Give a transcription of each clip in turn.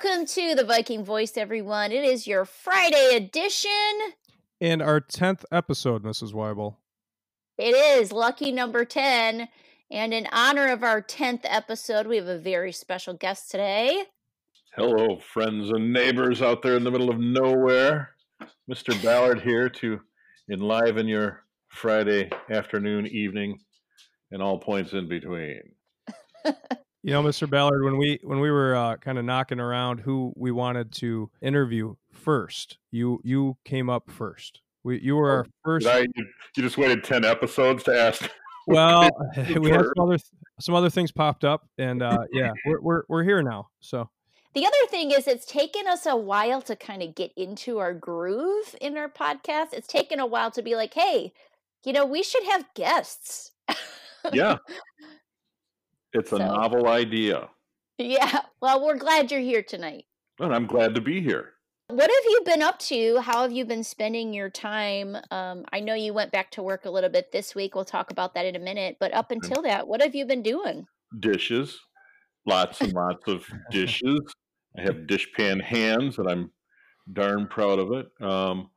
Welcome to the Viking Voice, everyone. It is your Friday edition. And our 10th episode, Mrs. Weibel. It is lucky number 10. And in honor of our 10th episode, we have a very special guest today. Hello, friends and neighbors out there in the middle of nowhere. Mr. Ballard here to enliven your Friday afternoon, evening, and all points in between. You know, Mr. Ballard, when we when we were uh, kind of knocking around who we wanted to interview first, you you came up first. We you were our first. I, you just waited ten episodes to ask. Well, we had some other some other things popped up, and uh, yeah, we're, we're we're here now. So The other thing is, it's taken us a while to kind of get into our groove in our podcast. It's taken a while to be like, hey, you know, we should have guests. Yeah, it's a So- novel idea, yeah. Well, we're glad you're here tonight. and I'm glad to be here. What have you been up to? How have you been spending your time? Um, I know you went back to work a little bit this week. We'll talk about that in a minute. But up until that, what have you been doing? Dishes, lots and lots of dishes. I have dishpan hands, and I'm darn proud of it. Um,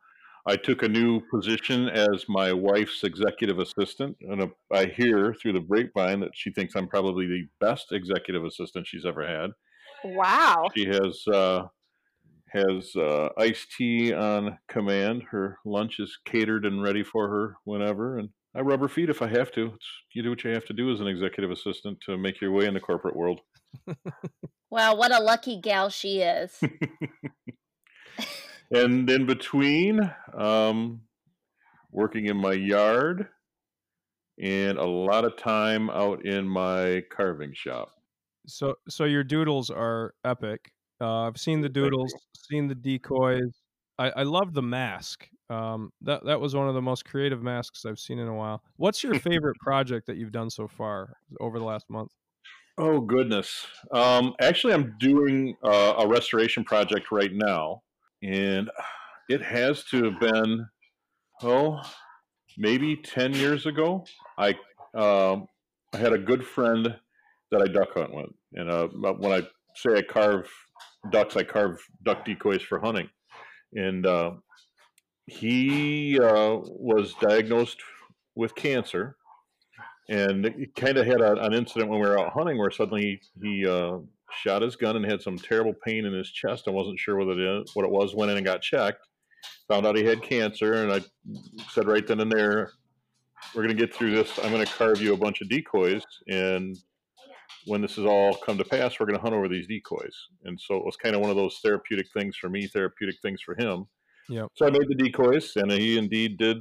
I took a new position as my wife's executive assistant, and I hear through the grapevine that she thinks I'm probably the best executive assistant she's ever had. Wow. She has uh, has uh, iced tea on command. Her lunch is catered and ready for her whenever, and I rub her feet if I have to. It's, you do what you have to do as an executive assistant to make your way in the corporate world. Wow, what a lucky gal she is. and in between, um, working in my yard and a lot of time out in my carving shop. so so your doodles are epic. Uh, I've seen the doodles, seen the decoys. I, I love the mask. Um, that that was one of the most creative masks I've seen in a while. What's your favorite project that you've done so far over the last month? Oh goodness! Um, actually, I'm doing uh, a restoration project right now, and it has to have been oh maybe ten years ago. I um, I had a good friend that I duck hunt with, and uh, when I say I carve ducks, I carve duck decoys for hunting, and uh, he uh, was diagnosed with cancer and kind of had a, an incident when we were out hunting where suddenly he uh, shot his gun and had some terrible pain in his chest. I wasn't sure what it is, what it was. Went in and got checked. Found out he had cancer, and I said right then and there, "We're going to get through this. I'm going to carve you a bunch of decoys, and when this is all come to pass, we're going to hunt over these decoys." And so it was kind of one of those therapeutic things for me, therapeutic things for him. Yep. So I made the decoys, and he indeed did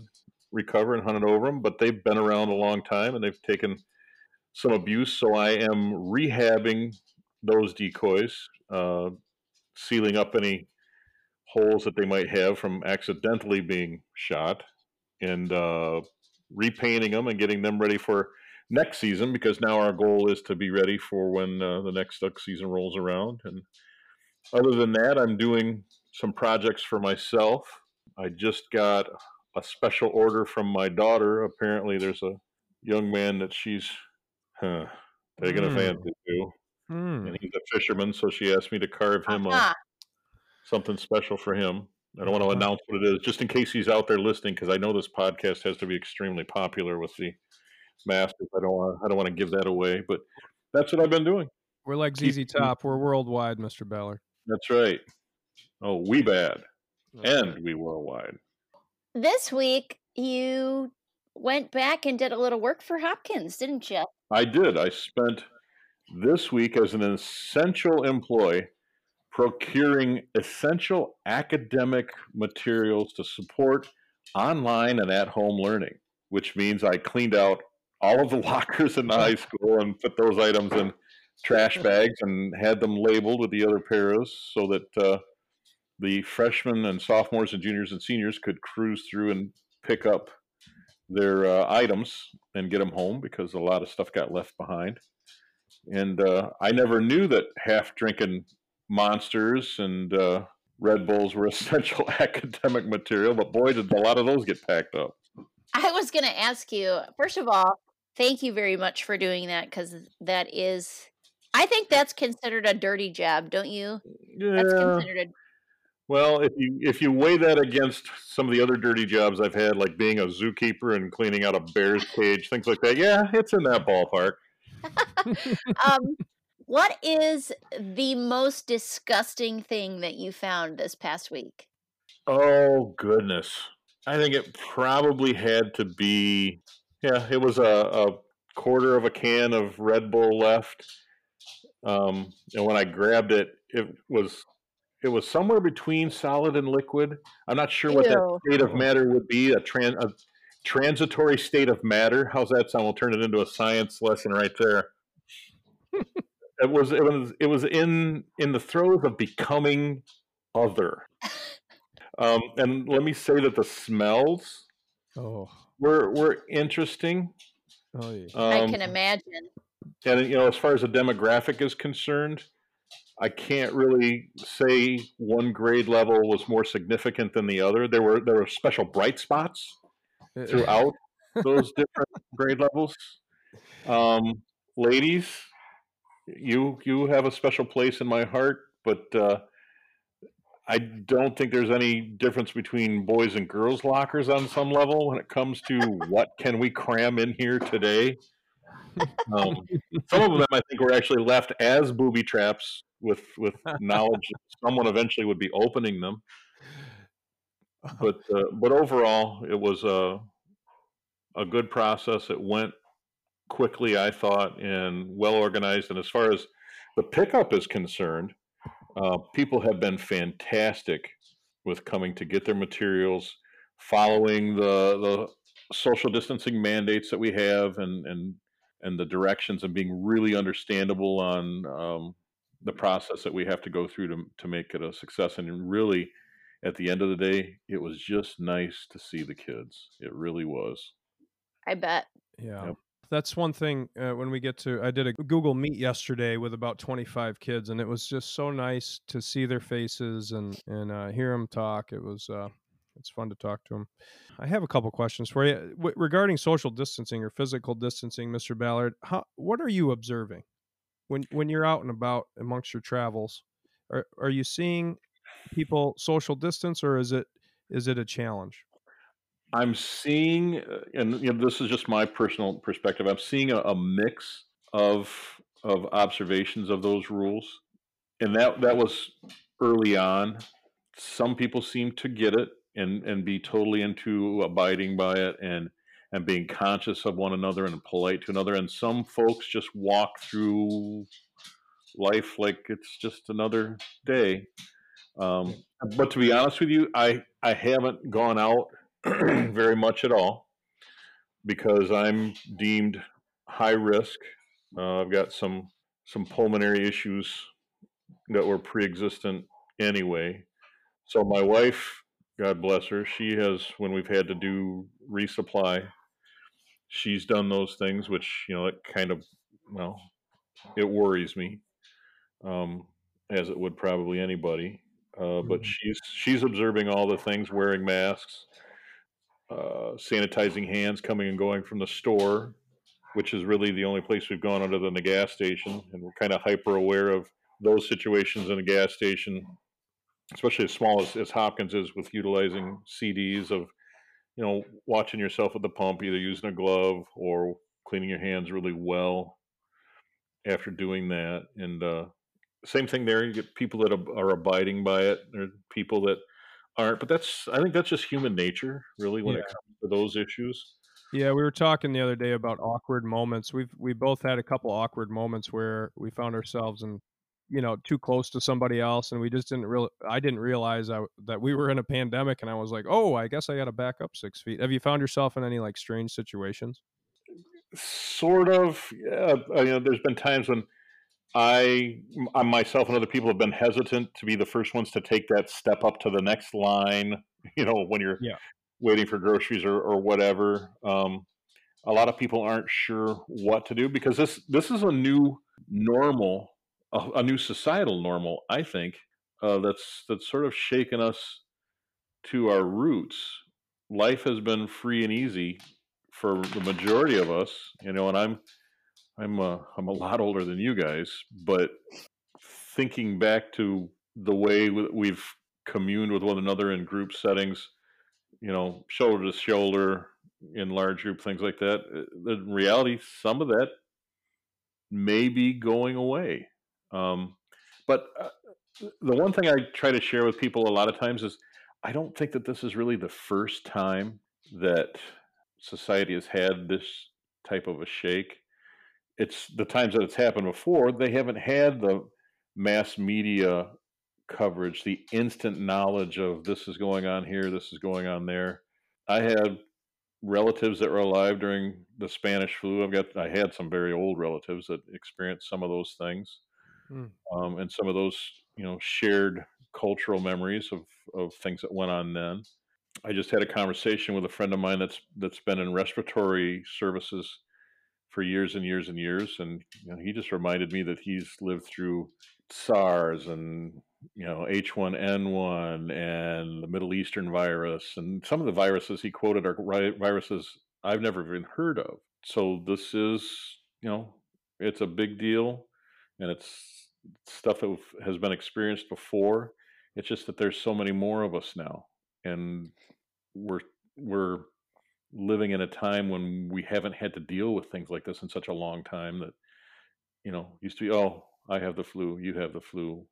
recover and hunted over them, but they've been around a long time and they've taken some abuse. So I am rehabbing those decoys, uh, sealing up any holes that they might have from accidentally being shot, and uh, repainting them and getting them ready for next season because now our goal is to be ready for when uh, the next duck season rolls around. And other than that, I'm doing some projects for myself. I just got a special order from my daughter. Apparently, there's a young man that she's huh, taking a Mm. fancy to, Hmm. and he's a fisherman. So she asked me to carve him Ah, a, something special for him. I don't want to Uh-huh. announce what it is, just in case he's out there listening, because I know this podcast has to be extremely popular with the masters. I don't want I don't want to give that away, but that's what I've been doing. We're like ZZ Top. We're worldwide, Mr. Ballard. That's right. Oh, we bad That's and we worldwide. this week, you went back and did a little work for Hopkins, didn't you? I did. I spent this week as an essential employee procuring essential academic materials to support online and at home learning, which means I cleaned out all of the lockers in the high school and put those items in trash bags and had them labeled with the other paras so that uh, the freshmen and sophomores and juniors and seniors could cruise through and pick up their uh, items and get them home because a lot of stuff got left behind. And uh, I never knew that half drinking monsters and uh, Red Bulls were essential academic material, but boy, did a lot of those get packed up. I was going to ask you, first of all, thank you very much for doing that because that is I think that's considered a dirty job, don't you? Yeah. That's considered a Well, if you if you weigh that against some of the other dirty jobs I've had, like being a zookeeper and cleaning out a bear's cage, things like that, yeah, it's in that ballpark. um what is the most disgusting thing that you found this past week? Oh goodness, I think it probably had to be. Yeah, it was a, a quarter of a can of Red Bull left, um, and when I grabbed it, it was it was somewhere between solid and liquid. I'm not sure what that state of matter would be. A, tran- a transitory state of matter. How's that sound? We'll turn it into a science lesson right there. it was it was it was in in the throes of becoming other. Um, and let me say that the smells Oh, were were interesting. oh yeah. I Um, can imagine. and you know, as far as the demographic is concerned, I can't really say one grade level was more significant than the other. There were there were special bright spots throughout those different grade levels. Um, ladies, you you have a special place in my heart, but uh, I don't think there's any difference between boys and girls lockers on some level when it comes to what can we cram in here today. Um, some of them I think were actually left as booby traps with with knowledge that someone eventually would be opening them. But uh, but overall, it was a a good process. It went quickly, I thought, and well organized. And as far as the pickup is concerned, uh, people have been fantastic with coming to get their materials, following the the social distancing mandates that we have, and and and the directions, and being really understandable on um, the process that we have to go through to to make it a success. And really, at the end of the day, it was just nice to see the kids. It really was. I bet. Yeah. Yep. That's one thing uh, when we get to I did a Google Meet yesterday with about 25 kids and it was just so nice to see their faces and and uh, hear them talk. It was uh it's fun to talk to them. I have a couple questions for you w- regarding social distancing or physical distancing, Mr. Ballard. How what are you observing when when you're out and about amongst your travels? Are are you seeing people social distance or is it is it a challenge? I'm seeing, uh, and you know, this is just my personal perspective. I'm seeing a, a mix of of observations of those rules, and that that was early on. Some people seem to get it and and be totally into abiding by it and and being conscious of one another and polite to another. And some folks just walk through life like it's just another day. Um, but to be honest with you, I I haven't gone out very much at all because I'm deemed high risk. Uh, I've got some some pulmonary issues that were pre-existent anyway. So my wife, God bless her, she has when we've had to do resupply, she's done those things, which you know it kind of well, it worries me, um, as it would probably anybody. Uh, but Mhm. she's she's observing all the things, wearing masks, uh, sanitizing hands coming and going from the store, which is really the only place we've gone other than the gas station. And we're kind of hyper aware of those situations in a gas station, especially as small as, as Hopkins is with utilizing CDC's of, you know, watching yourself at the pump, either using a glove or cleaning your hands really well after doing that. And uh, same thing there. You get people that are abiding by it. There are people that aren't, but that's I think that's just human nature, really, when it comes to those issues. Yeah, we were talking the other day about awkward moments. We've we both had a couple awkward moments where we found ourselves in, you know, too close to somebody else, and we just didn't real. I didn't realize I, that we were in a pandemic, and I was like, oh, I guess I got to back up six feet. Have you found yourself in any like strange situations? Sort of. Yeah. uh, You know, there's been times when I, I myself and other people have been hesitant to be the first ones to take that step up to the next line. You know, when you're Yeah. waiting for groceries or, or whatever. Um, a lot of people aren't sure what to do because this this is a new normal, a, a new societal normal. I think uh, that's that's sort of shaken us to our roots. Life has been free and easy for the majority of us, you know, and I'm I'm a, I'm a lot older than you guys, but thinking back to the way we've communed with one another in group settings, you know, shoulder to shoulder in large group things like that. Uh, in reality, some of that may be going away. Um, but uh, the one thing I try to share with people a lot of times is I don't think that this is really the first time that society has had this type of a shake. It's the times that it's happened before, they haven't had the mass media coverage, the instant knowledge of this is going on here, this is going on there. I had relatives that were alive during the Spanish flu. I've got I had some very old relatives that experienced some of those things, mm. um, and some of those you know shared cultural memories of of things that went on then. I just had a conversation with a friend of mine that's that's been in respiratory services for years and years and years, and you know, he just reminded me that he's lived through SARS and you know H1N1 and the Middle Eastern virus, and some of the viruses he quoted are viruses I've never even heard of. So this is you know it's a big deal, and it's stuff that has been experienced before. It's just that there's so many more of us now, and we're we're living in a time when we haven't had to deal with things like this in such a long time that you know used to be oh I have the flu, you have the flu,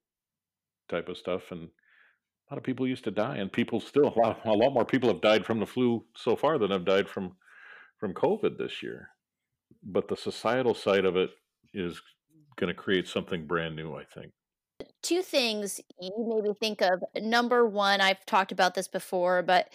type of stuff, and a lot of people used to die, and people still a lot, a lot more people have died from the flu so far than have died from from COVID this year. But the societal side of it is going to create something brand new, I think. Two things you maybe think of. Number one, I've talked about this before, but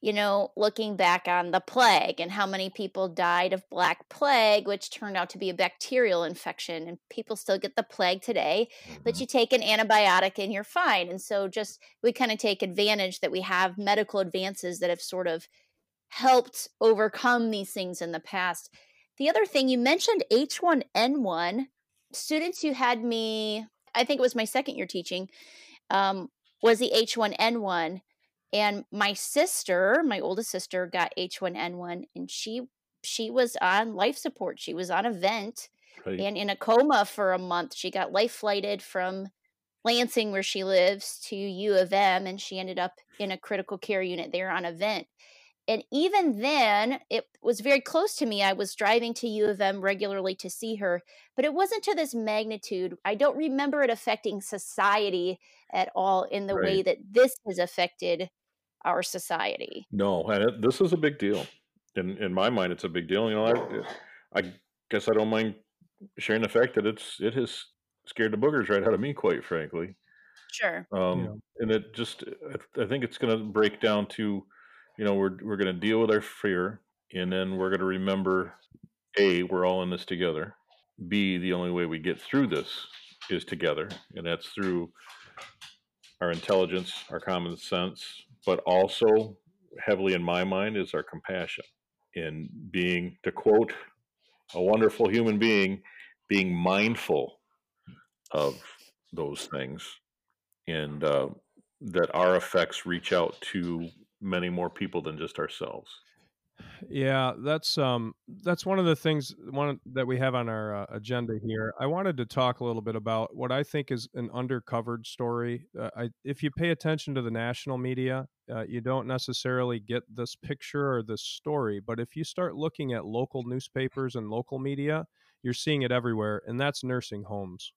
you know, looking back on the plague and how many people died of black plague, which turned out to be a bacterial infection. And people still get the plague today, mm-hmm. but you take an antibiotic and you're fine. And so, just we kind of take advantage that we have medical advances that have sort of helped overcome these things in the past. The other thing you mentioned H1N1, students who had me, I think it was my second year teaching, um, was the H1N1 and my sister my oldest sister got h1n1 and she she was on life support she was on a vent right. and in a coma for a month she got life flighted from lansing where she lives to u of m and she ended up in a critical care unit there on a vent and even then it was very close to me i was driving to u of m regularly to see her but it wasn't to this magnitude i don't remember it affecting society at all in the right. way that this has affected our society. No, and it, this is a big deal. In in my mind, it's a big deal. You know, I, I guess I don't mind sharing the fact that it's it has scared the boogers right out of me, quite frankly. Sure. Um, yeah. and it just, I think it's going to break down to, you know, we're we're going to deal with our fear, and then we're going to remember, a, we're all in this together. B, the only way we get through this is together, and that's through our intelligence, our common sense, but also heavily in my mind is our compassion in being, to quote a wonderful human being, being mindful of those things and uh, that our effects reach out to many more people than just ourselves. Yeah, that's um that's one of the things one that we have on our uh, agenda here. I wanted to talk a little bit about what I think is an undercovered story. Uh, I, if you pay attention to the national media, uh, you don't necessarily get this picture or this story, but if you start looking at local newspapers and local media, you're seeing it everywhere, and that's nursing homes.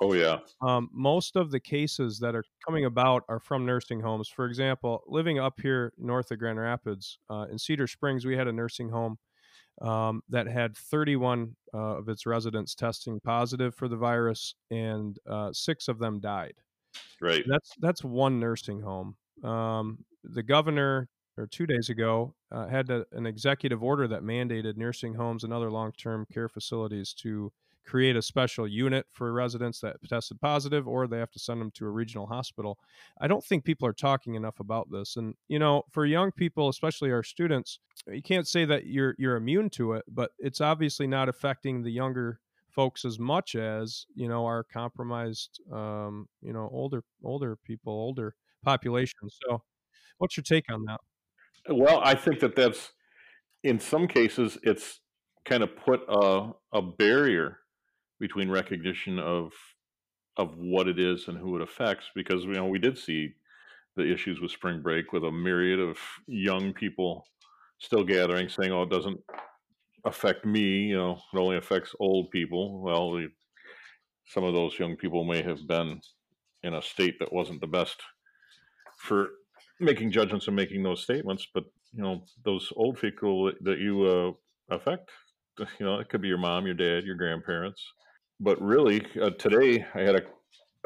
Oh yeah. Um, most of the cases that are coming about are from nursing homes. For example, living up here north of Grand Rapids uh, in Cedar Springs, we had a nursing home um, that had 31 uh, of its residents testing positive for the virus, and uh, six of them died. Right. That's that's one nursing home. Um, the governor or two days ago uh, had a, an executive order that mandated nursing homes and other long-term care facilities to create a special unit for residents that tested positive or they have to send them to a regional hospital. I don't think people are talking enough about this. And you know, for young people, especially our students, you can't say that you're you're immune to it, but it's obviously not affecting the younger folks as much as, you know, our compromised um, you know, older older people, older population. So, what's your take on that? Well, I think that that's in some cases it's kind of put a, a barrier between recognition of of what it is and who it affects because you know we did see the issues with spring break with a myriad of young people still gathering saying oh it doesn't affect me you know it only affects old people. Well some of those young people may have been in a state that wasn't the best for making judgments and making those statements but you know those old people that you uh, affect you know it could be your mom your dad your grandparents but really, uh, today I had a,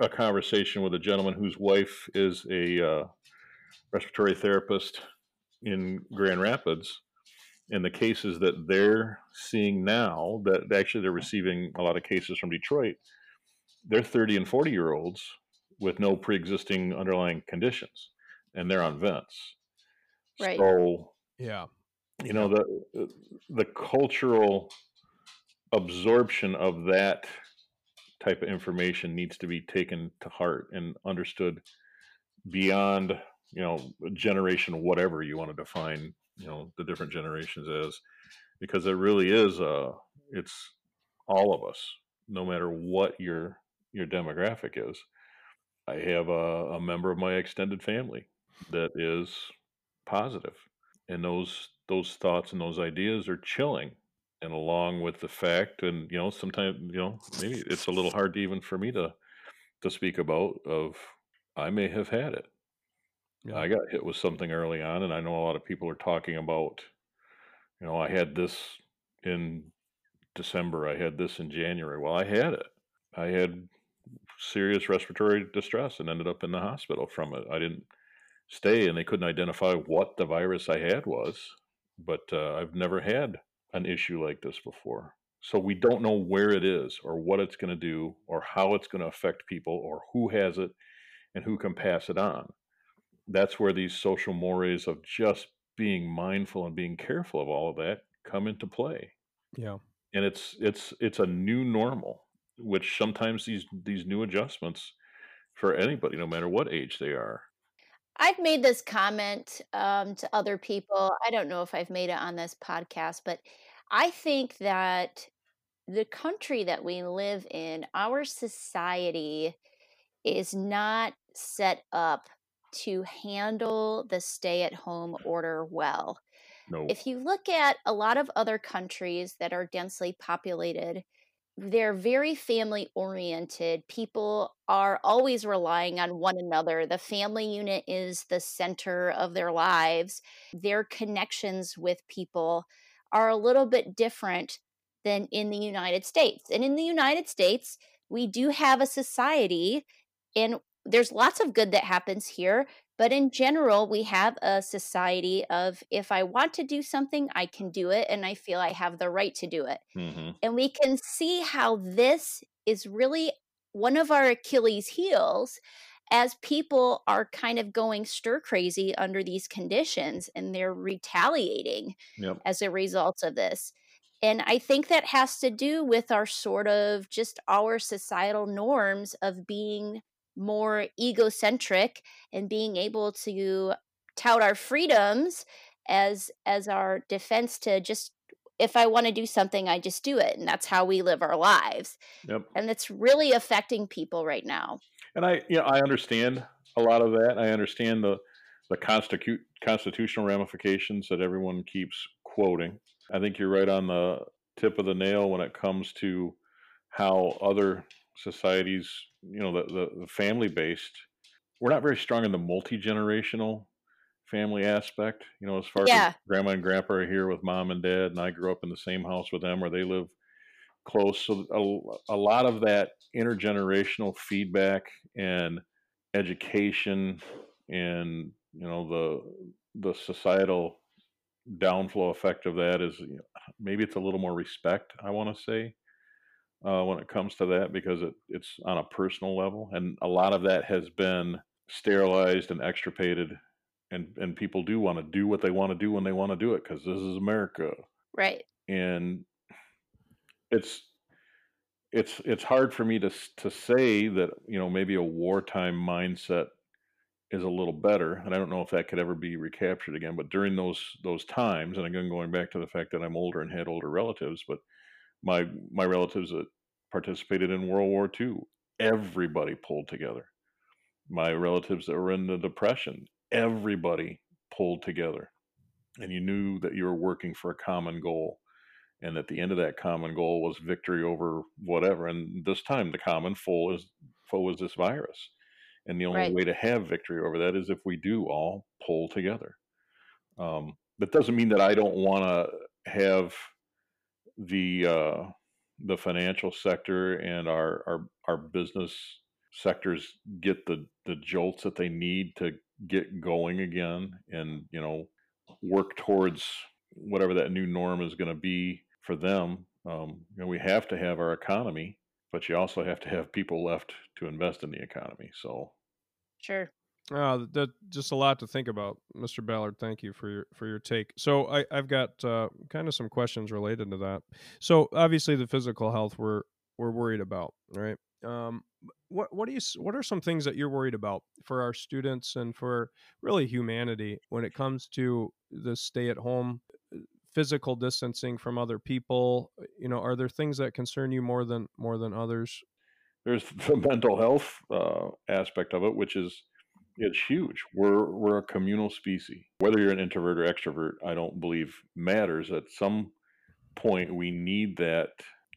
a conversation with a gentleman whose wife is a uh, respiratory therapist in Grand Rapids. And the cases that they're seeing now, that actually they're receiving a lot of cases from Detroit, they're 30 and 40 year olds with no pre existing underlying conditions, and they're on vents. Right. So, Yeah. you know, the, the cultural absorption of that type of information needs to be taken to heart and understood beyond you know generation whatever you want to define you know the different generations as. Because it really is uh it's all of us no matter what your your demographic is. I have a, a member of my extended family that is positive and those those thoughts and those ideas are chilling and along with the fact and you know sometimes you know maybe it's a little hard even for me to to speak about of i may have had it. Yeah. i got hit with something early on and i know a lot of people are talking about you know i had this in december i had this in january. Well i had it. I had serious respiratory distress and ended up in the hospital from it. I didn't stay and they couldn't identify what the virus i had was but uh, i've never had an issue like this before. So we don't know where it is or what it's going to do or how it's going to affect people or who has it and who can pass it on. That's where these social mores of just being mindful and being careful of all of that come into play. Yeah. And it's it's it's a new normal, which sometimes these these new adjustments for anybody, no matter what age they are. I've made this comment um, to other people. I don't know if I've made it on this podcast, but I think that the country that we live in, our society is not set up to handle the stay at home order well. No. If you look at a lot of other countries that are densely populated, they're very family oriented. People are always relying on one another. The family unit is the center of their lives. Their connections with people are a little bit different than in the United States. And in the United States, we do have a society, and there's lots of good that happens here. But in general, we have a society of if I want to do something, I can do it, and I feel I have the right to do it. hmm And we can see how this is really one of our Achilles' heels as people are kind of going stir crazy under these conditions and they're retaliating Yep. as a result of this. And I think that has to do with our sort of just our societal norms of being more egocentric and being able to tout our freedoms as as our defense to just if I want to do something I just do it and that's how we live our lives. Yep. And it's really affecting people right now. And I, you know, I understand a lot of that. I understand the the constitu- constitutional ramifications that everyone keeps quoting. I think you're right on the tip of the nail when it comes to how other societies, you know, the, the, the family based, we're not very strong in the multi generational family aspect. You know, as far Yeah. as grandma and grandpa are here with mom and dad, and I grew up in the same house with them where they live close. So a, a lot of that intergenerational feedback and education and you know the the societal downflow effect of that is you know, maybe it's a little more respect i want to say uh, when it comes to that because it, it's on a personal level and a lot of that has been sterilized and extirpated and and people do want to do what they want to do when they want to do it because this is america Right. and it's it's it's hard for me to to say that you know maybe a wartime mindset is a little better, and I don't know if that could ever be recaptured again. But during those those times, and again going back to the fact that I'm older and had older relatives, but my my relatives that participated in World War II, everybody pulled together. My relatives that were in the Depression, everybody pulled together, and you knew that you were working for a common goal, and at the end of that common goal was victory over whatever. And this time, the common foe is foe was this virus and the only Right. way to have victory over that is if we do all pull together. Um, that doesn't mean that I don't want to have the uh, the financial sector and our, our our business sectors get the the jolts that they need to get going again, and you know work towards whatever that new norm is going to be for them. Um, you know, we have to have our economy, but you also have to have people left to invest in the economy. So Sure. Uh, that just a lot to think about, Mr. Ballard. Thank you for your for your take. So I, I've got uh, kind of some questions related to that. So obviously the physical health we're we're worried about, right? Um, what what do you what are some things that you're worried about for our students and for really humanity when it comes to the stay at home, physical distancing from other people? You know, are there things that concern you more than more than others? there's the mental health uh, aspect of it, which is it's huge. We're we're a communal species. Whether you're an introvert or extrovert, I don't believe matters. At some point, we need that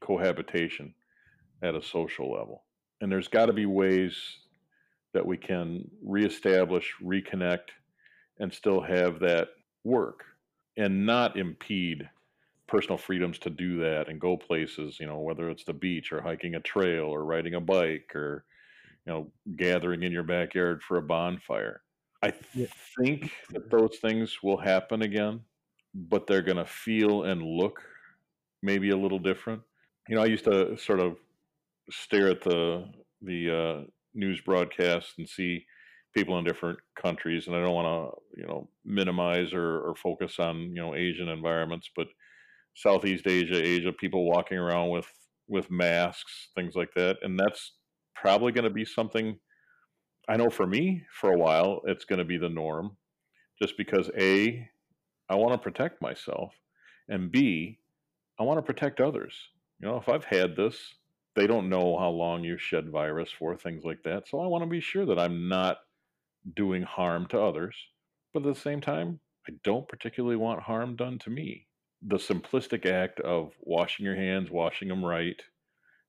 cohabitation at a social level, and there's got to be ways that we can reestablish, reconnect, and still have that work, and not impede personal freedoms to do that and go places. You know, whether it's the beach or hiking a trail or riding a bike or you know, gathering in your backyard for a bonfire. I Yeah. think that those things will happen again, but they're going to feel and look maybe a little different. You know, I used to sort of stare at the the uh, news broadcast and see people in different countries, and I don't want to, you know, minimize or, or focus on you know Asian environments, but Southeast Asia, Asia, people walking around with with masks, things like that, and that's probably going to be something. I know for me, for a while, it's going to be the norm, just because a, I want to protect myself, and b, I want to protect others. You know, if I've had this, they don't know how long you shed virus for, things like that. So I want to be sure that I'm not doing harm to others, but at the same time, I don't particularly want harm done to me. The simplistic act of washing your hands, washing them right,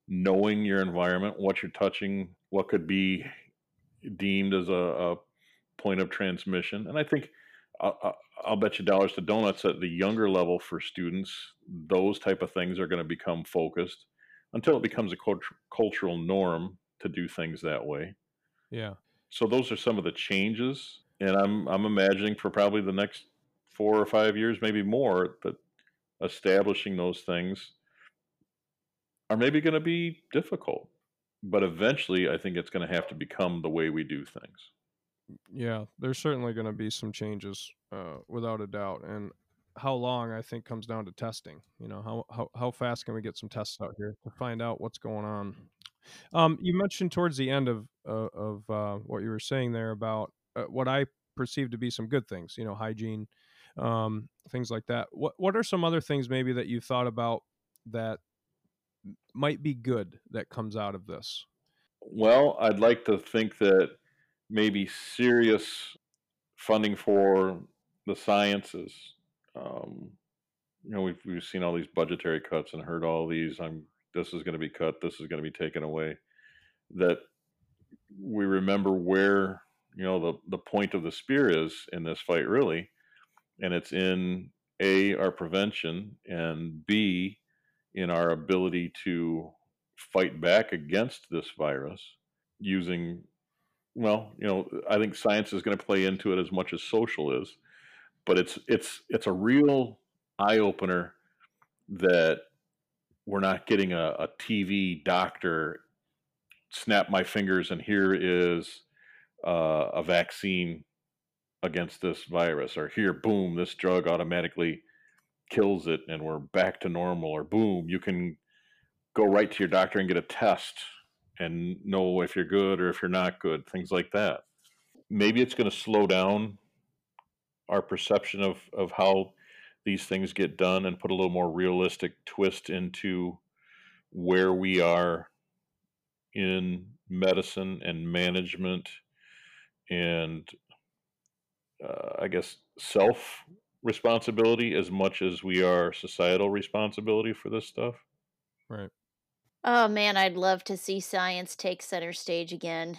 knowing your environment, what you're touching, what could be deemed as a, a point of transmission. And I think I'll, I'll- I'll bet you dollars to donuts at the younger level for students, those type of things are going to become focused until it becomes a cult- cultural norm to do things that way. Yeah. So those are some of the changes, and I'm I'm imagining for probably the next four or five years, maybe more, that establishing those things are maybe going to be difficult. But eventually, I think it's going to have to become the way we do things. Yeah, there's certainly going to be some changes, uh, without a doubt. And how long, I think, comes down to testing. You know, how how how fast can we get some tests out here to find out what's going on? Um, you mentioned towards the end of uh, of uh, what you were saying there about uh, what I perceive to be some good things. You know, hygiene, um, things like that. What what are some other things maybe that you thought about that might be good that comes out of this? Well, I'd like to think that maybe serious funding for the sciences. Um, you know, we've we've seen all these budgetary cuts and heard all these. I'm this is going to be cut. This is going to be taken away. That we remember where you know the the point of the spear is in this fight, really, and it's in a our prevention and b in our ability to fight back against this virus using well you know i think science is going to play into it as much as social is but it's it's it's a real eye opener that we're not getting a, a tv doctor snap my fingers and here is uh, a vaccine against this virus or here boom this drug automatically kills it and we're back to normal or boom you can go right to your doctor and get a test and know if you're good or if you're not good things like that. Maybe it's going to slow down our perception of of how these things get done and put a little more realistic twist into where we are in medicine and management and uh, I guess self responsibility as much as we are societal responsibility for this stuff. Right. Oh man, I'd love to see science take center stage again.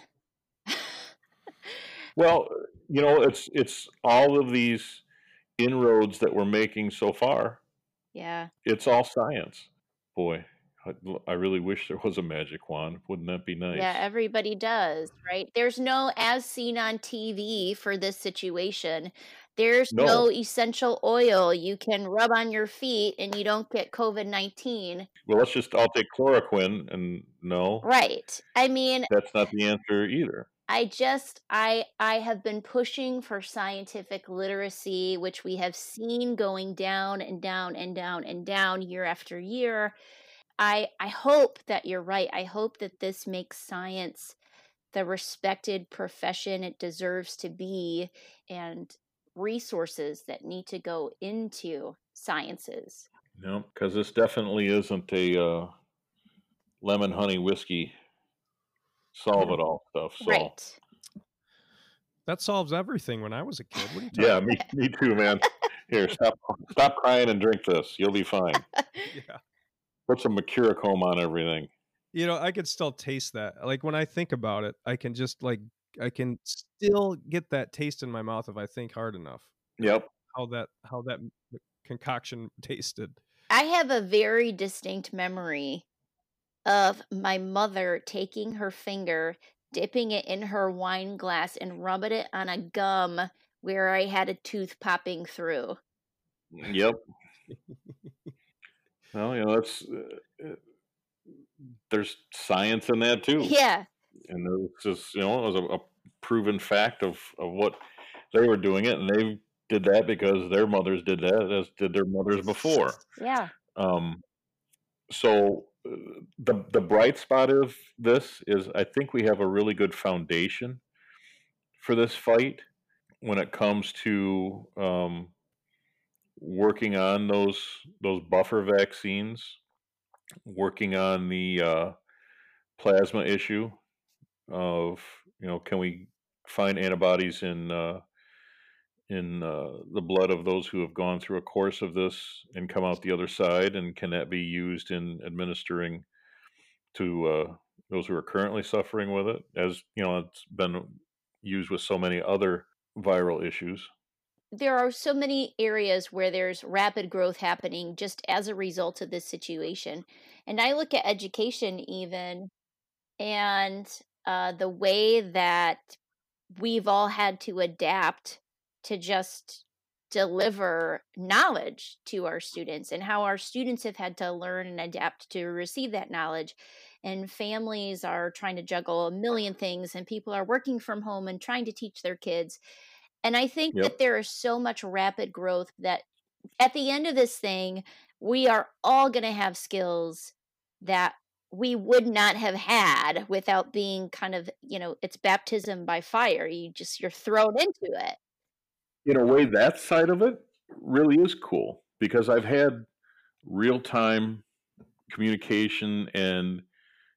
Well, uh, you know, it's it's all of these inroads that we're making so far. yeah. It's all science. Boy, I, I really wish there was a magic wand. Wouldn't that be nice? Yeah, everybody does, right? There's no as seen on TV for this situation. There's No. no essential oil you can rub on your feet and you don't get COVID 19. Well, let's just I'll take chloroquine and no, Right. I mean, that's not the answer either. I just I I have been pushing for scientific literacy, which we have seen going down and down and down and down year after year. I I hope that you're right. I hope that this makes science the respected profession it deserves to be and resources that need to go into sciences. No, because this definitely isn't a uh, lemon honey whiskey solve it all stuff. So Right. That solves everything when I was a kid. What are you yeah, me me too, man. Here, stop stop crying and drink this. You'll be fine. Yeah. Put some Mercurochrome on everything. You know, I could still taste that. Like when I think about it, I can just like I can still get that taste in my mouth if I think hard enough. Yep. How that how that concoction tasted. I have a very distinct memory of my mother taking her finger, dipping it in her wine glass, and rubbing it on a gum where I had a tooth popping through. Yep. well, you know, that's uh, uh, there's science in that too, Yeah, and it was just you know it was a, a proven fact of of what they were doing it, and they did that because their mothers did that, as did their mothers before. yeah, Um, so uh, the the bright spot of this is I think we have a really good foundation for this fight when it comes to um, working on those those buffer vaccines, working on the uh, plasma issue of you know can we find antibodies in uh, in uh, the blood of those who have gone through a course of this and come out the other side, and can that be used in administering to uh, those who are currently suffering with it? As you know, it's been used with so many other viral issues. there are so many areas where there's rapid growth happening just as a result of this situation. And I look at education, even, and uh, the way that we've all had to adapt to just deliver knowledge to our students and how our students have had to learn and adapt to receive that knowledge and families are trying to juggle a million things and people are working from home and trying to teach their kids and i think Yep. that there is so much rapid growth that at the end of this thing we are all going to have skills that we would not have had without being kind of you know it's baptism by fire you just you're thrown into it in a way, that side of it really is cool because I've had real time communication and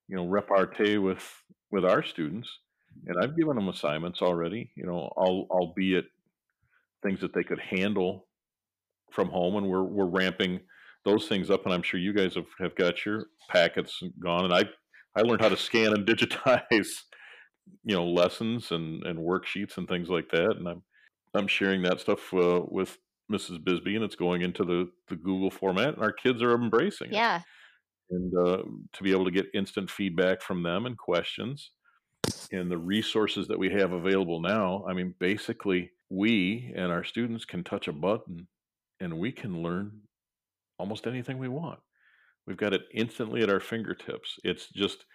you know repartee with with our students, and I've given them assignments already. You know, al- albeit things that they could handle from home, and we're we're ramping those things up. And I'm sure you guys have, have got your packets gone, and I I learned how to scan and digitize you know lessons and and worksheets and things like that, and I'm I'm sharing that stuff uh, with Mrs. Bisbee, and it's going into the the Google format, and our kids are embracing it. yeah And uh, to be able to get instant feedback from them and questions, and the resources that we have available now, I mean, basically, we and our students can touch a button, and we can learn almost anything we want. We've got it instantly at our fingertips. It's just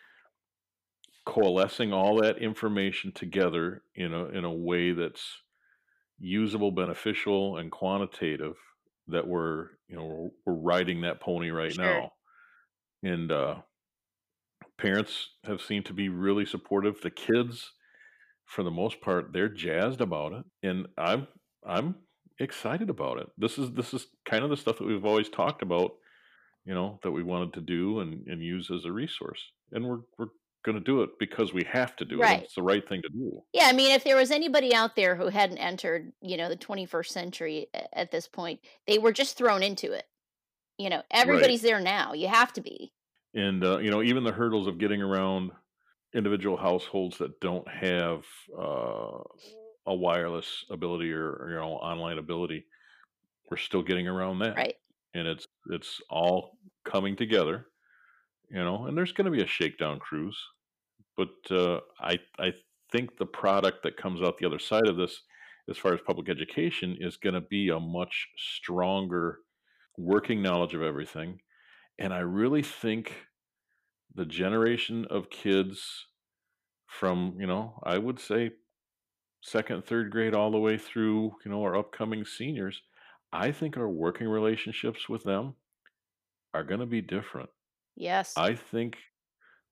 coalescing all that information together in a in a way that's usable, beneficial, and quantitative that we're you know we're riding that pony right Sure. now, and uh, parents have seemed to be really supportive. The kids for the most part, they're jazzed about it, and I'm I'm excited about it. This is this is kind of the stuff that we've always talked about, you know, that we wanted to do and, and use as a resource. And we're we're going to do it because we have to do Right. it. It's the right thing to do. Yeah, I mean, if there was anybody out there who hadn't entered, you know, the 21st century at this point, they were just thrown into it. You know, everybody's there now. You have to be. And uh, you know, even the hurdles of getting around individual households that don't have uh, a wireless ability or, or, you know online ability, we're still getting around that. Right. and it's it's all coming together you know and there's going to be a shakedown cruise but uh, i i think the product that comes out the other side of this as far as public education is going to be a much stronger working knowledge of everything and i really think the generation of kids from you know i would say second third grade all the way through you know our upcoming seniors i think our working relationships with them are going to be different Yes. i think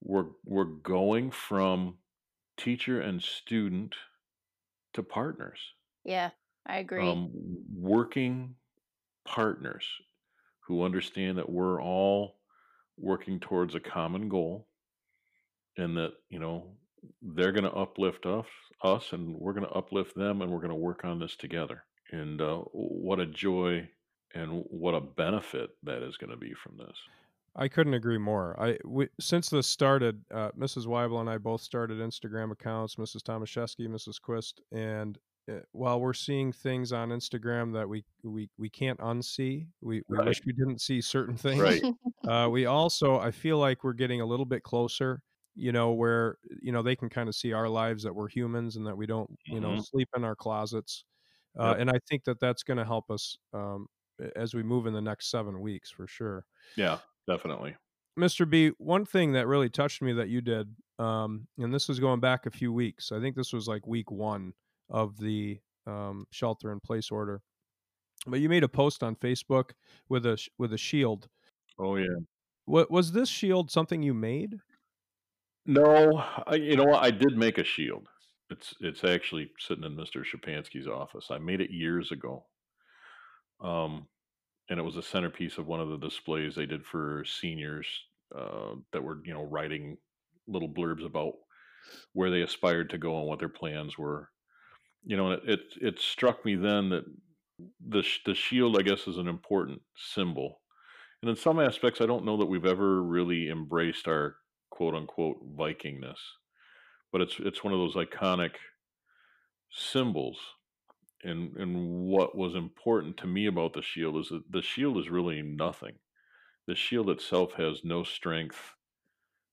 we're we're going from teacher and student to partners yeah, I agree. um, working partners who understand that we're all working towards a common goal and that you know they're going to uplift us us and we're going to uplift them and we're going to work on this together and uh, what a joy and what a benefit that is going to be from this I couldn't agree more. I we, since this started, uh, Mrs. Weibel and I both started Instagram accounts. Mrs. Tomaszewski, Mrs. Quist, and uh, while we're seeing things on Instagram that we we we can't unsee, we, we Right. wish we didn't see certain things. right Uh, we also, I feel like we're getting a little bit closer. You know, where you know they can kind of see our lives that we're humans and that we don't, you know, Mhm. sleep in our closets. Uh, Yep. And I think that that's going to help us um, as we move in the next seven weeks for sure. yeah definitely Mr. B, one thing that really touched me that you did, um, and this was going back a few weeks. I think this was like week one of the um, shelter in place order. But you made a post on Facebook with a with a shield. oh yeah What was this shield something you made? No I, you know what i did make a shield. It's it's actually sitting in mr shapansky's office. I made it years ago um and it was a centerpiece of one of the displays they did for seniors uh, that were you know writing little blurbs about where they aspired to go and what their plans were. You know and it it, it struck me then that the the shield i guess is an important symbol. And in some aspects i don't know that we've ever really embraced our quote unquote vikingness. But it's it's one of those iconic symbols. And and what was important to me about the shield is that the shield is really nothing. The shield itself has no strength.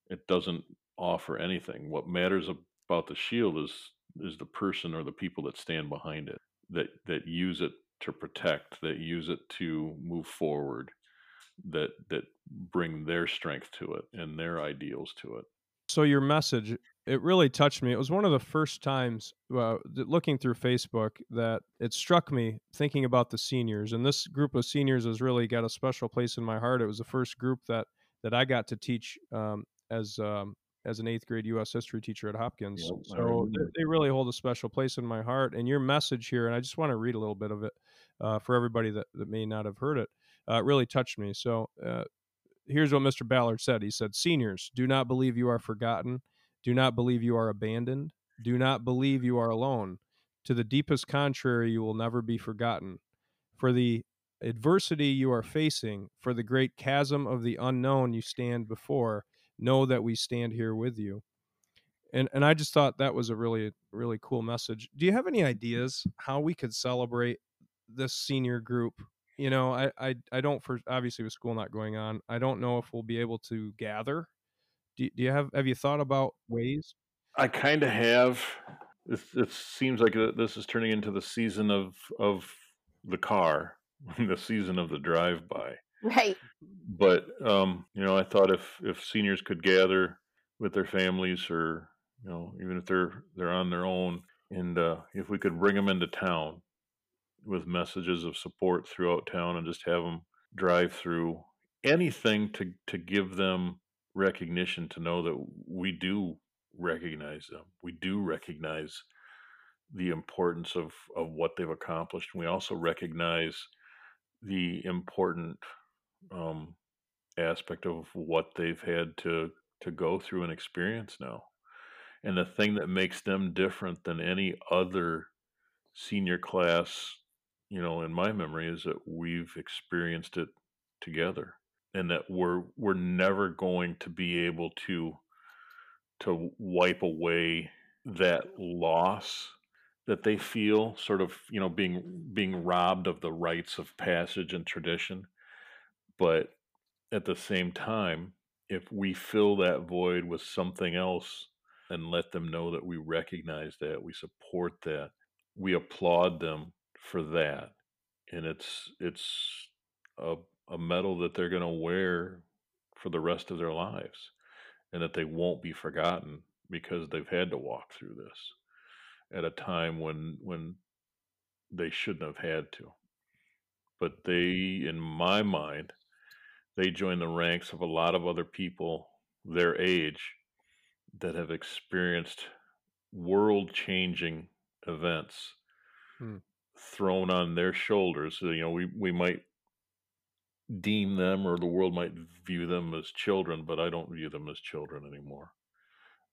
It doesn't offer anything. What matters about the shield is is the person or the people that stand behind it that that use it to protect that use it to move forward that that bring their strength to it and their ideals to it So your message, it really touched me. It was one of the first times uh, looking through Facebook that it struck me thinking about the seniors, and this group of seniors has really got a special place in my heart. It was the first group that that I got to teach um, as um, as an eighth grade U.S. history teacher at Hopkins. Yep, so they, they really hold a special place in my heart. And your message here, and I just want to read a little bit of it uh, for everybody that, that may not have heard it. Uh, really touched me. So uh, here's what Mr. Ballard said. He said, Seniors, do not believe you are forgotten. Do not believe you are abandoned. Do not believe you are alone. To the deepest contrary, you will never be forgotten. For the adversity you are facing, for the great chasm of the unknown you stand before, know that we stand here with you. And and I just thought that was a really really cool message. Do you have any ideas how we could celebrate this senior group? You know, I I, I don't for obviously with school not going on, I don't know if we'll be able to gather. Do, do you have have you thought about ways? I kind of have. It, it seems like uh, this is turning into the season of of the car, the season of the drive by. right. But um, you know, I thought if if seniors could gather with their families, or you know, even if they're they're on their own, and uh, if we could bring them into town with messages of support throughout town, and just have them drive through anything to to give them recognition to know that we do recognize them. We do recognize the importance of of what they've accomplished. We also recognize the important um, aspect of what they've had to to go through and experience now. And the thing that makes them different than any other senior class, you know, in my memory is that we've experienced it together and that we're we're never going to be able to to wipe away that loss that they feel sort of you know being being robbed of the rites of passage and tradition. But at the same time if we fill that void with something else and let them know that we recognize that we support that we applaud them for that and it's it's a, a medal that they're going to wear for the rest of their lives and that they won't be forgotten because they've had to walk through this at a time when when they shouldn't have had to but they in my mind they join the ranks of a lot of other people their age that have experienced world changing events hmm. Thrown on their shoulders you know we we might deem them or the world might view them as children but i don't view them as children anymore.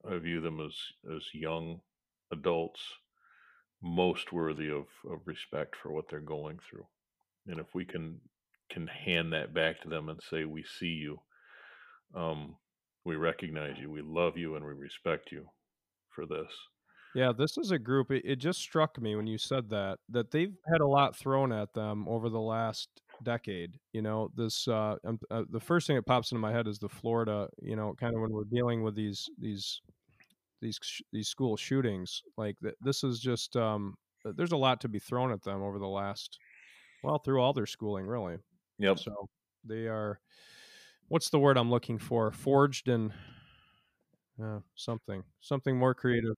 I view them as as young adults most worthy of, of respect for what they're going through. And if we can can hand that back to them and say we see you. Um, we recognize you. We love you and we respect you for this yeah this is a group it, it just struck me when you said that that they've had a lot thrown at them over the last decade you know this uh, um, uh, the first thing that pops into my head is the florida you know kind of when we're dealing with these these these these school shootings like th- this is just um there's a lot to be thrown at them over the last well through all their schooling really Yep. So they are, what's the word I'm looking for? Forged in uh, something, something more creative.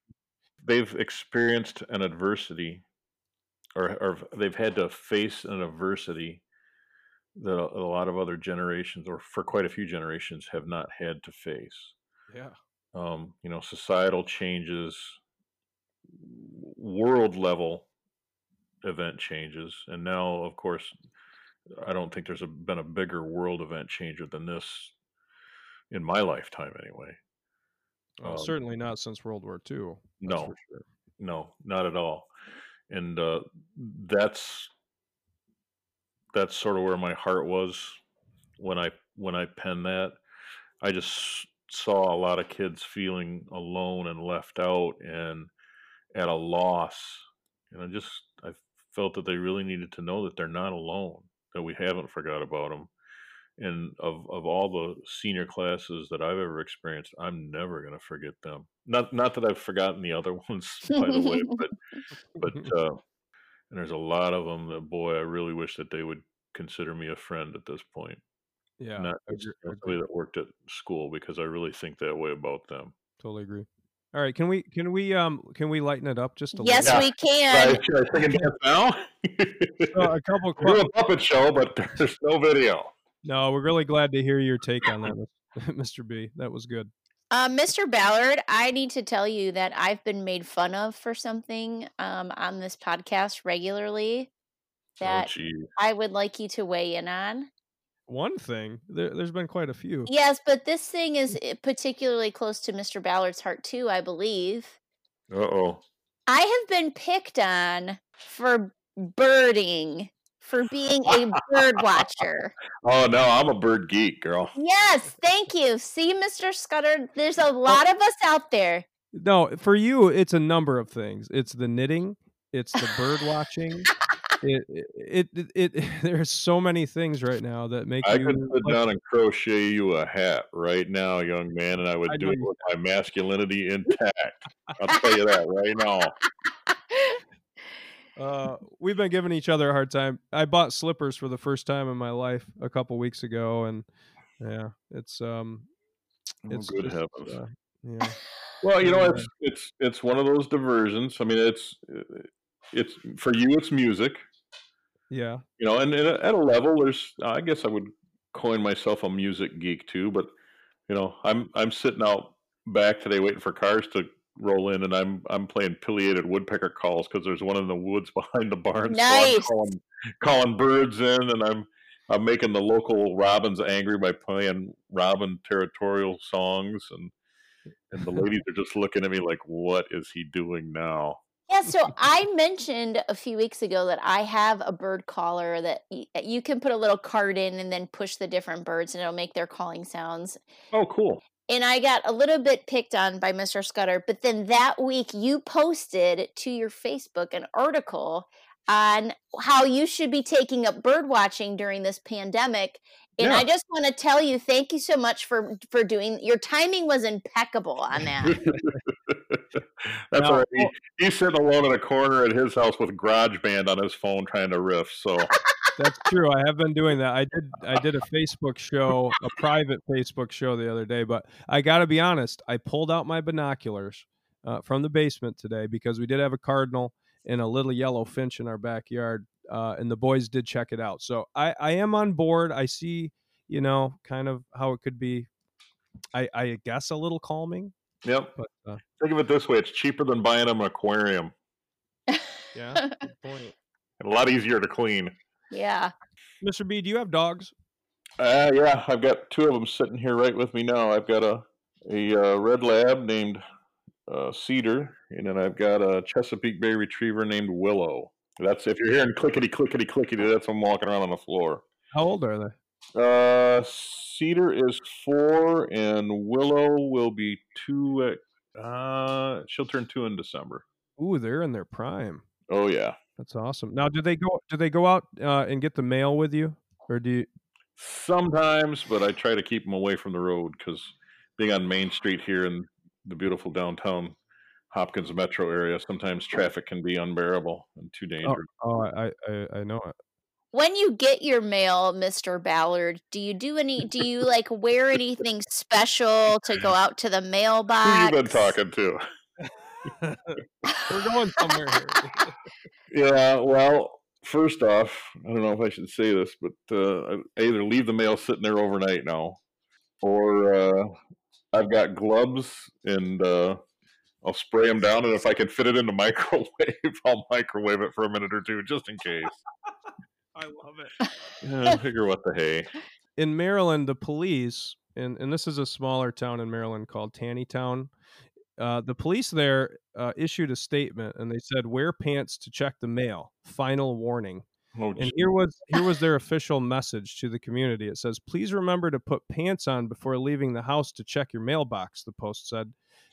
They've experienced an adversity, or, or they've had to face an adversity that a, a lot of other generations, or for quite a few generations, have not had to face. Yeah. Um, you know, societal changes, world level event changes, and now, of course, I don't think there's a, been a bigger world event changer than this in my lifetime, anyway. Well, um, certainly not since World War II. No, sure. no, not at all. And uh, that's that's sort of where my heart was when I when I penned that. I just saw a lot of kids feeling alone and left out and at a loss. And I just I felt that they really needed to know that they're not alone that we haven't forgot about them. And of, of all the senior classes that I've ever experienced, I'm never going to forget them. Not not that I've forgotten the other ones, by the way, but but uh, and there's a lot of them that boy, I really wish that they would consider me a friend at this point. Yeah, not necessarily that worked at school because I really think that way about them. Totally agree. All right, can we can we um can we lighten it up just a yes, little? Yes, we can. Should I sing dance now? so a couple. Qu- we're a puppet show, but there's no video. No, we're really glad to hear your take on that, Mr. B. That was good. Uh, Mr. Ballard, I need to tell you that I've been made fun of for something um, on this podcast regularly oh, that oh, I would like you to weigh in on one thing. There, has been quite a few. Yes, but this thing is eh, particularly close to Mr. Ballard's heart too, I believe. Uh oh. I have been picked on for birding, for being a bird watcher. Oh no, I'm a bird geek, girl. Yes, thank you. See, Mr. Scudder, there's a oh. lot of us out there. No, for you, it's a number of things. It's the knitting, it's the bird watching, it, it, it, it, there's so many things right now that make I you. could sit like, down and crochet you a hat right now, young man, and I would I do it with my masculinity intact. I'll tell you that right now. Uh, we've been giving each other a hard time. I bought slippers for the first time in my life a couple weeks ago, and yeah, it's um, oh, it's good just, heavens. Uh, yeah. Well, you know, it's it's it's one of those diversions. I mean, it's it's for you. It's music. Yeah. You know, and, and at a level, there's I guess I would coin myself a music geek too, but you know, I'm I'm sitting out back today waiting for cars to roll in, and I'm I'm playing pileated woodpecker calls because there's one in the woods behind the barn. Nice. So calling, calling birds in, and I'm I'm making the local robins angry by playing robin territorial songs, and and the ladies are just looking at me like, "What is he doing now?" Yeah, so I mentioned a few weeks ago that I have a bird caller that you can put a little card in and then push the different birds and it'll make their calling sounds. Oh, cool. And I got a little bit picked on by Mr. Scudder, but then that week you posted to your Facebook an article on how you should be taking up bird watching during this pandemic. And Yeah. I just want to tell you, thank you so much for for doing. Your timing was impeccable on that. That's Now, all right. He, he's sitting alone in a corner at his house with GarageBand on his phone trying to riff. So That's true. I have been doing that. I did I did a Facebook show, a private Facebook show the other day, but I got to be honest, I pulled out my binoculars uh, from the basement today because we did have a cardinal and a little yellow finch in our backyard uh, and the boys did check it out. So I I am on board. I see, you know, kind of how it could be I I guess a little calming, yep. but uh, Think of it this way: it's cheaper than buying an aquarium, yeah, good point. and a lot easier to clean. Yeah. Mr. B, do you have dogs? Uh, yeah, I've got two of them sitting here right with me now. I've got a a uh, red lab named uh, Cedar, and then I've got a Chesapeake Bay Retriever named Willow. That's if you're hearing clickety clickety clickety, that's them walking around on the floor. How old are they? Uh, Cedar is four, and Willow will be two. At, uh, she'll turn two in December. Ooh, they're in their prime. Oh yeah. That's awesome. Now, do they go? Do they go out uh, and get the mail with you, or do you? Sometimes, but I try to keep them away from the road because being on Main Street here in the beautiful downtown Hopkins metro area, sometimes traffic can be unbearable and too dangerous. Oh, I, I, I know it. When you get your mail, Mr. Ballard, do you do any do you like wear anything special to go out to the mailbox? Who you been talking to? We're going somewhere here. Yeah, well, first off, I don't know if I should say this, but uh, I either leave the mail sitting there overnight now, or uh, I've got gloves and uh, I'll spray them down, and if I can fit it in the microwave, I'll microwave it for a minute or two just in case. I love it. Yeah, figure what the hey. In Maryland, the police, and, and this is a smaller town in Maryland called Taneytown. Uh, the police there uh, issued a statement and they said, "Wear pants to check the mail." Final warning. Oh, And here was here was their official message to the community. It says, "Please remember to put pants on before leaving the house to check your mailbox." The post said,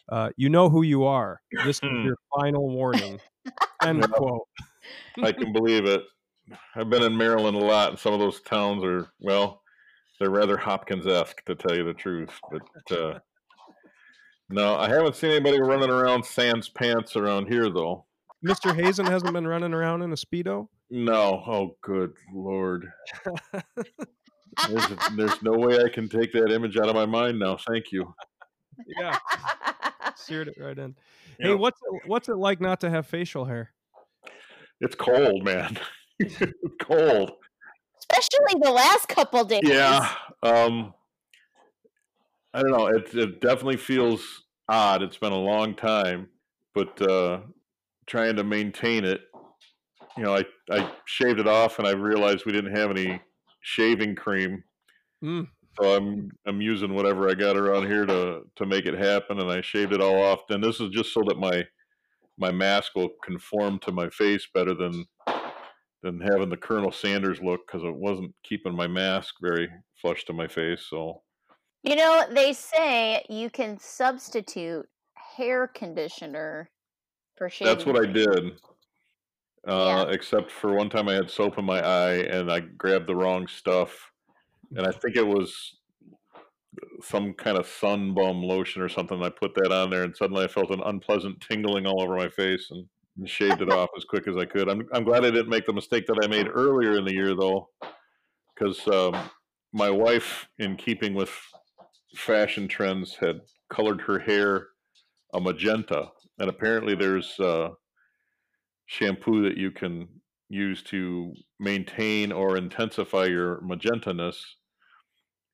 uh, "You know who you are. This is Hmm. your final warning." End Yeah. quote. I can believe it. I've been in Maryland a lot, and some of those towns are well, they're rather Hopkins esque to tell you the truth. But uh, no, I haven't seen anybody running around sans pants around here though. Mr. Hazen hasn't been running around in a speedo. No, oh good lord, there's, there's no way I can take that image out of my mind now. Thank you. yeah, seared it right in. Hey, what's it, what's it like not to have facial hair? It's cold, man. it's cold. Especially the last couple days. Yeah. Um I don't know. It it definitely feels odd. It's been a long time, but uh trying to maintain it. You know, I I shaved it off and I realized we didn't have any shaving cream. Mm. So I'm I'm using whatever I got around here to to make it happen and I shaved it all off. And this is just so that my my mask will conform to my face better than than having the Colonel Sanders look because it wasn't keeping my mask very flush to my face. So You know, they say you can substitute hair conditioner for shaving. that's what I did. Uh, Yeah. Except for one time I had soap in my eye and I grabbed the wrong stuff. And I think it was some kind of sun bum lotion or something. I put that on there and suddenly I felt an unpleasant tingling all over my face and and shaved it off as quick as I could. I'm, I'm glad I didn't make the mistake that I made earlier in the year though, because um, my wife, in keeping with fashion trends, had colored her hair a magenta, and apparently there's uh, shampoo that you can use to maintain or intensify your magentaness.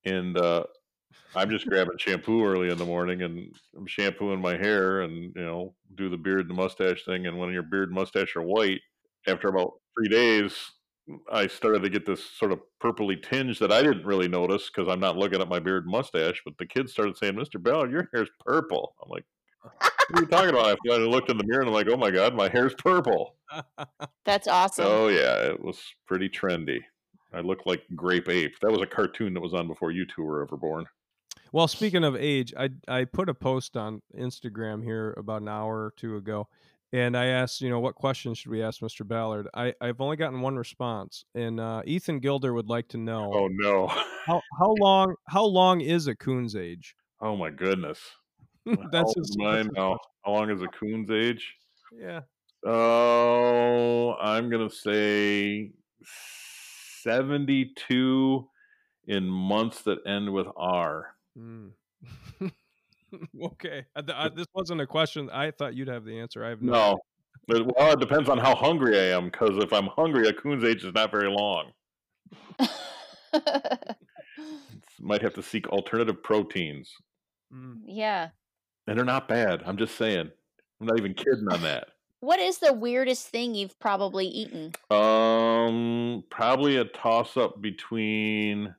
And uh, I'm just grabbing shampoo early in the morning and I'm shampooing my hair and you know do the beard and the mustache thing. And when your beard and mustache are white, after about three days, I started to get this sort of purpley tinge that I didn't really notice because I'm not looking at my beard and mustache. But the kids started saying, "Mr. Bell, your hair's purple." I'm like, "What are you talking about?" I looked in the mirror and I'm like, "Oh my god, my hair's purple." That's awesome. Oh yeah, it was pretty trendy. I looked like Grape Ape. That was a cartoon that was on before you two were ever born. Well, speaking of age, I I put a post on Instagram here about an hour or two ago, and I asked, you know, what questions should we ask Mr. Ballard? I I've only gotten one response, and uh, Ethan Gilder would like to know. Oh no! how how long how long is a coon's age? Oh my goodness! that's his mine now. How long is a coon's age? Yeah. Oh, I'm gonna say seventy-two in months that end with R. Mm. okay, I, I, this wasn't a question. I thought you'd have the answer. I have no. no. Well, it depends on how hungry I am. Because if I'm hungry, a coon's age is not very long. Might have to seek alternative proteins. Mm. Yeah, and they're not bad. I'm just saying. I'm not even kidding on that. What is the weirdest thing you've probably eaten? Um, probably a toss up between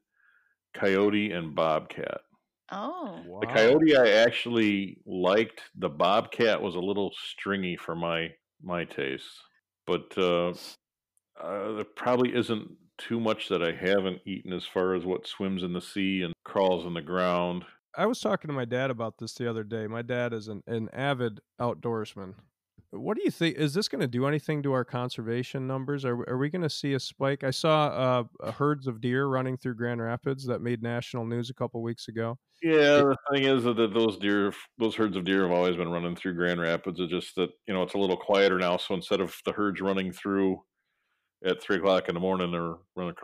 coyote and bobcat. Oh. Wow. The coyote I actually liked. The bobcat was a little stringy for my my taste, but uh, uh, there probably isn't too much that I haven't eaten as far as what swims in the sea and crawls in the ground. I was talking to my dad about this the other day. My dad is an, an avid outdoorsman, what do you think? Is this going to do anything to our conservation numbers? Are, are we going to see a spike? I saw uh, herds of deer running through Grand Rapids that made national news a couple weeks ago. Yeah, the thing is that those deer, those herds of deer have always been running through Grand Rapids. It's just that you know it's a little quieter now. So instead of the herds running through at three o'clock in the morning, they're running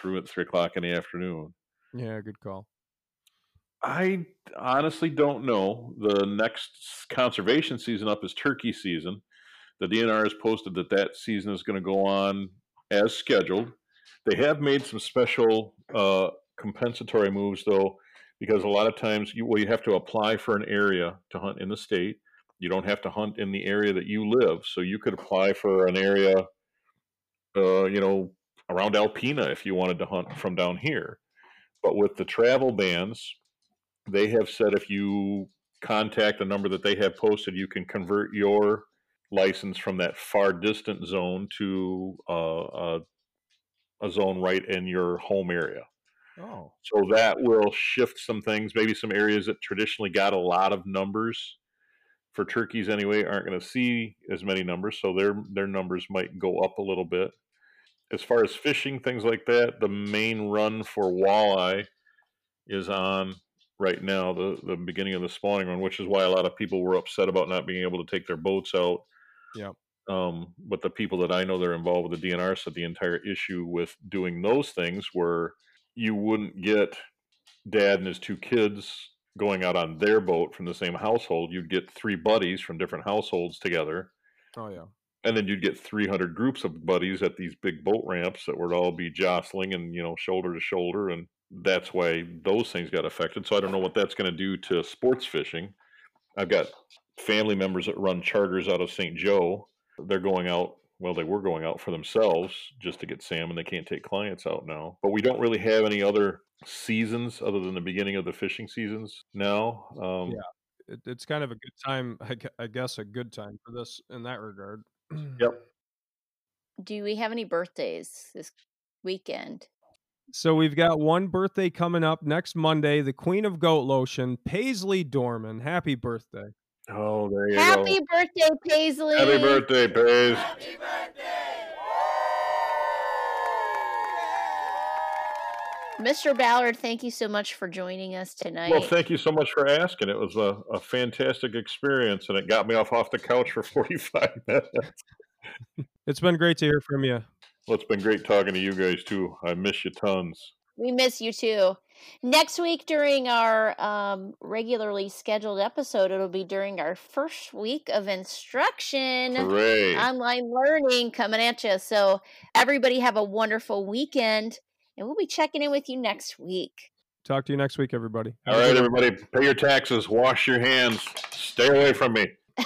through at three o'clock in the afternoon. Yeah, good call. I honestly don't know. The next conservation season up is turkey season. The DNR has posted that that season is going to go on as scheduled. They have made some special uh, compensatory moves, though, because a lot of times you, well, you have to apply for an area to hunt in the state. You don't have to hunt in the area that you live, so you could apply for an area, uh, you know, around Alpena if you wanted to hunt from down here. But with the travel bans, they have said if you contact the number that they have posted, you can convert your license from that far distant zone to uh, a, a zone right in your home area. Oh. So that will shift some things. Maybe some areas that traditionally got a lot of numbers for turkeys anyway aren't going to see as many numbers, so their their numbers might go up a little bit. As far as fishing things like that, the main run for walleye is on right now, the the beginning of the spawning run, which is why a lot of people were upset about not being able to take their boats out. Yeah. Um, but the people that I know that are involved with the DNR said the entire issue with doing those things were you wouldn't get dad and his two kids going out on their boat from the same household. You'd get three buddies from different households together. Oh yeah. And then you'd get 300 groups of buddies at these big boat ramps that would all be jostling and, you know, shoulder to shoulder and that's why those things got affected. So I don't know what that's going to do to sports fishing. I've got family members that run charters out of St. Joe. They're going out, well, they were going out for themselves just to get salmon. They can't take clients out now. But we don't really have any other seasons other than the beginning of the fishing seasons now. Um, yeah, it, it's kind of a good time, I guess, a good time for this in that regard. yep. Do we have any birthdays this weekend? So we've got one birthday coming up next Monday. The Queen of Goat Lotion, Paisley Dorman. Happy birthday! Oh, there you go. Happy go. birthday, Paisley! Happy birthday, Paisley! Happy birthday! Mr. Ballard, thank you so much for joining us tonight. Well, thank you so much for asking. It was a, a fantastic experience, and it got me off off the couch for 45 minutes. it's been great to hear from you. Well, it's been great talking to you guys too. I miss you tons. We miss you too. Next week, during our um, regularly scheduled episode, it'll be during our first week of instruction, Hooray. online learning coming at you. So, everybody have a wonderful weekend, and we'll be checking in with you next week. Talk to you next week, everybody. All right, everybody, pay your taxes, wash your hands, stay away from me.